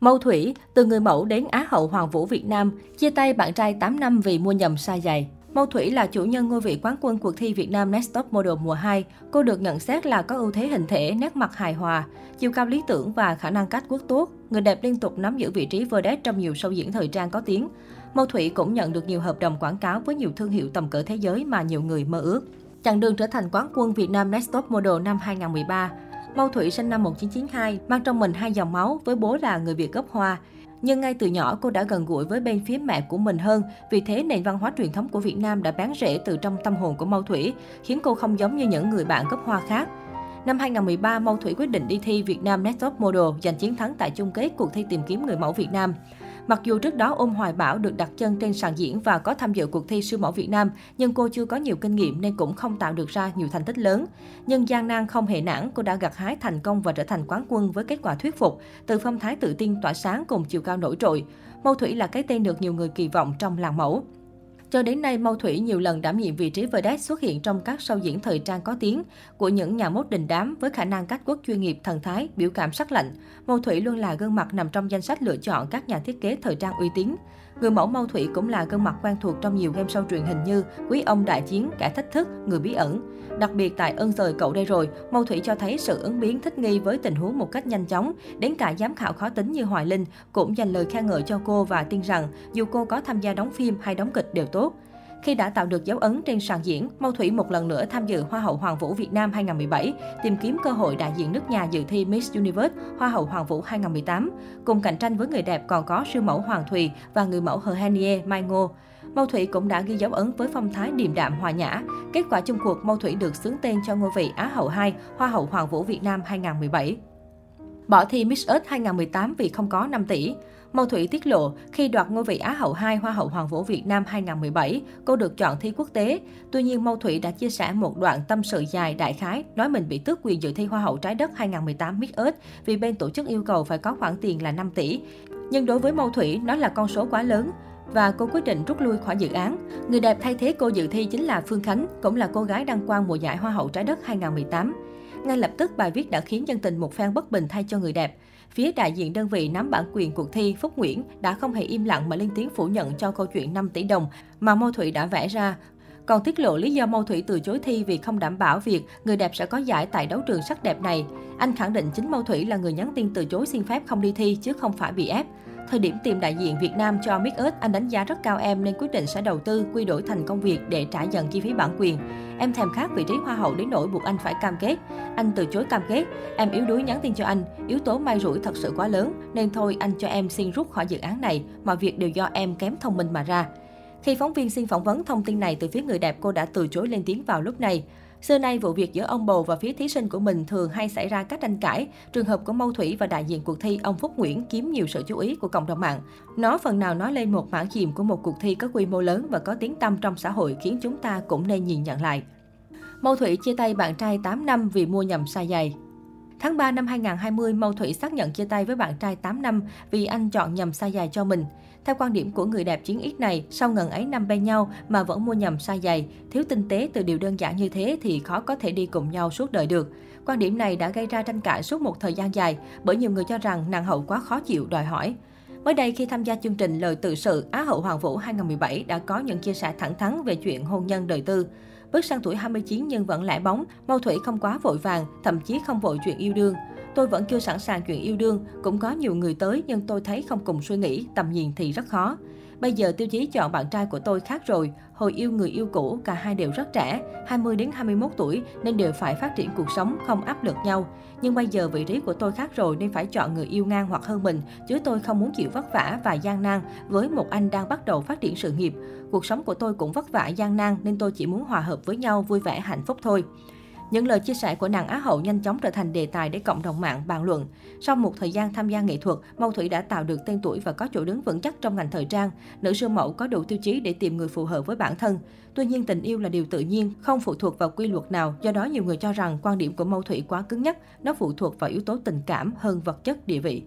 Mâu Thủy, từ người mẫu đến Á hậu Hoàng vũ Việt Nam, chia tay bạn trai 8 năm vì mua nhầm size giày. Mâu Thủy là chủ nhân ngôi vị quán quân cuộc thi Việt Nam Next Top Model mùa 2. Cô được nhận xét là có ưu thế hình thể, nét mặt hài hòa, chiều cao lý tưởng và khả năng cách quốc tốt. Người đẹp liên tục nắm giữ vị trí vedette trong nhiều show diễn thời trang có tiếng. Mâu Thủy cũng nhận được nhiều hợp đồng quảng cáo với nhiều thương hiệu tầm cỡ thế giới mà nhiều người mơ ước. Chặng đường trở thành quán quân Việt Nam Next Top Model năm 2013, Mâu Thủy sinh năm 1992, mang trong mình hai dòng máu với bố là người Việt gốc Hoa. Nhưng ngay từ nhỏ cô đã gần gũi với bên phía mẹ của mình hơn, vì thế nền văn hóa truyền thống của Việt Nam đã bám rễ từ trong tâm hồn của Mâu Thủy, khiến cô không giống như những người bạn gốc Hoa khác. Năm 2013, Mâu Thủy quyết định đi thi Việt Nam Next Top Model, giành chiến thắng tại chung kết cuộc thi tìm kiếm người mẫu Việt Nam. Mặc dù trước đó Ôm Hoài Bảo được đặt chân trên sàn diễn và có tham dự cuộc thi siêu mẫu Việt Nam, nhưng cô chưa có nhiều kinh nghiệm nên cũng không tạo được ra nhiều thành tích lớn. Nhưng gian nan không hề nản, cô đã gặt hái thành công và trở thành quán quân với kết quả thuyết phục, từ phong thái tự tin tỏa sáng cùng chiều cao nổi trội. Mâu Thủy là cái tên được nhiều người kỳ vọng trong làng mẫu. Cho đến nay, Mâu Thủy nhiều lần đảm nhiệm vị trí vedette xuất hiện trong các show diễn thời trang có tiếng của những nhà mốt đình đám với khả năng cách quốc chuyên nghiệp, thần thái, biểu cảm sắc lạnh. Mâu Thủy luôn là gương mặt nằm trong danh sách lựa chọn các nhà thiết kế thời trang uy tín. Người mẫu Mâu Thủy cũng là gương mặt quen thuộc trong nhiều game show truyền hình như Quý ông đại chiến, Kẻ thách thức, Người bí ẩn. Đặc biệt tại ơn rời cậu đây rồi, Mâu Thủy cho thấy sự ứng biến thích nghi với tình huống một cách nhanh chóng. Đến cả giám khảo khó tính như Hoài Linh cũng dành lời khen ngợi cho cô và tin rằng dù cô có tham gia đóng phim hay đóng kịch đều tốt. Khi đã tạo được dấu ấn trên sàn diễn, Mâu Thủy một lần nữa tham dự Hoa hậu Hoàng vũ Việt Nam 2017, tìm kiếm cơ hội đại diện nước nhà dự thi Miss Universe Hoa hậu Hoàng vũ 2018. Cùng cạnh tranh với người đẹp còn có siêu mẫu Hoàng Thùy và người mẫu Hờ Henie Mai Ngô. Mâu Thủy cũng đã ghi dấu ấn với phong thái điềm đạm hòa nhã. Kết quả chung cuộc, Mâu Thủy được xướng tên cho ngôi vị Á hậu 2 Hoa hậu Hoàng vũ Việt Nam 2017. Bỏ thi Miss Earth 2018 vì không có 5 tỷ. Mâu Thủy tiết lộ, khi đoạt ngôi vị Á hậu 2 Hoa hậu Hoàng vũ Việt Nam 2017, cô được chọn thi quốc tế. Tuy nhiên, Mâu Thủy đã chia sẻ một đoạn tâm sự dài đại khái, nói mình bị tước quyền dự thi Hoa hậu Trái đất 2018 Miss Earth vì bên tổ chức yêu cầu phải có khoản tiền là 5 tỷ. Nhưng đối với Mâu Thủy, nó là con số quá lớn và cô quyết định rút lui khỏi dự án. Người đẹp thay thế cô dự thi chính là Phương Khánh, cũng là cô gái đăng quang mùa giải Hoa hậu Trái đất 2018. Ngay lập tức, bài viết đã khiến dân tình một phen bất bình thay cho người đẹp. Phía đại diện đơn vị nắm bản quyền cuộc thi Phúc Nguyễn đã không hề im lặng mà lên tiếng phủ nhận cho câu chuyện 5 tỷ đồng mà Mâu Thủy đã vẽ ra. Còn tiết lộ lý do Mâu Thủy từ chối thi vì không đảm bảo việc người đẹp sẽ có giải tại đấu trường sắc đẹp này. Anh khẳng định chính Mâu Thủy là người nhắn tin từ chối xin phép không đi thi chứ không phải bị ép. Thời điểm tìm đại diện Việt Nam cho Miss Earth, anh đánh giá rất cao em nên quyết định sẽ đầu tư, quy đổi thành công việc để trả dần chi phí bản quyền. Em thèm khát vị trí hoa hậu đến nỗi buộc anh phải cam kết. Anh từ chối cam kết. Em yếu đuối nhắn tin cho anh. Yếu tố may rủi thật sự quá lớn, nên thôi anh cho em xin rút khỏi dự án này. Mọi việc đều do em kém thông minh mà ra. Khi phóng viên xin phỏng vấn thông tin này từ phía người đẹp, cô đã từ chối lên tiếng vào lúc này. Xưa nay, vụ việc giữa ông bầu và phía thí sinh của mình thường hay xảy ra các tranh cãi. Trường hợp của Mâu Thủy và đại diện cuộc thi ông Phúc Nguyễn kiếm nhiều sự chú ý của cộng đồng mạng. Nó phần nào nói lên một mảng chìm của một cuộc thi có quy mô lớn và có tiếng tăm trong xã hội khiến chúng ta cũng nên nhìn nhận lại. Mâu Thủy chia tay bạn trai 8 năm vì mua nhầm sai giày. Tháng 3 năm 2020, Mâu Thủy xác nhận chia tay với bạn trai 8 năm vì anh chọn nhầm size dài cho mình. Theo quan điểm của người đẹp chiến ít này, sau ngần ấy năm bên nhau mà vẫn mua nhầm sai giày, thiếu tinh tế từ điều đơn giản như thế thì khó có thể đi cùng nhau suốt đời được. Quan điểm này đã gây ra tranh cãi suốt một thời gian dài bởi nhiều người cho rằng nàng hậu quá khó chịu đòi hỏi. Mới đây khi tham gia chương trình Lời tự sự Á hậu Hoàng vũ 2017 đã có những chia sẻ thẳng thắn về chuyện hôn nhân đời tư. Bước sang tuổi 29 nhưng vẫn lẻ bóng, Mâu Thủy không quá vội vàng, thậm chí không vội chuyện yêu đương. Tôi vẫn chưa sẵn sàng chuyện yêu đương, cũng có nhiều người tới nhưng tôi thấy không cùng suy nghĩ, tầm nhìn thì rất khó. Bây giờ tiêu chí chọn bạn trai của tôi khác rồi. Hồi yêu người yêu cũ, cả hai đều rất trẻ, 20 đến 21 tuổi nên đều phải phát triển cuộc sống, không áp lực nhau. Nhưng bây giờ vị trí của tôi khác rồi nên phải chọn người yêu ngang hoặc hơn mình, chứ tôi không muốn chịu vất vả và gian nan với một anh đang bắt đầu phát triển sự nghiệp. Cuộc sống của tôi cũng vất vả gian nan nên tôi chỉ muốn hòa hợp với nhau, vui vẻ hạnh phúc thôi. Những lời chia sẻ của nàng Á hậu nhanh chóng trở thành đề tài để cộng đồng mạng bàn luận. Sau một thời gian tham gia nghệ thuật, Mâu Thủy đã tạo được tên tuổi và có chỗ đứng vững chắc trong ngành thời trang. Nữ siêu mẫu có đủ tiêu chí để tìm người phù hợp với bản thân. Tuy nhiên, tình yêu là điều tự nhiên, không phụ thuộc vào quy luật nào. Do đó, nhiều người cho rằng quan điểm của Mâu Thủy quá cứng nhắc, nó phụ thuộc vào yếu tố tình cảm hơn vật chất địa vị.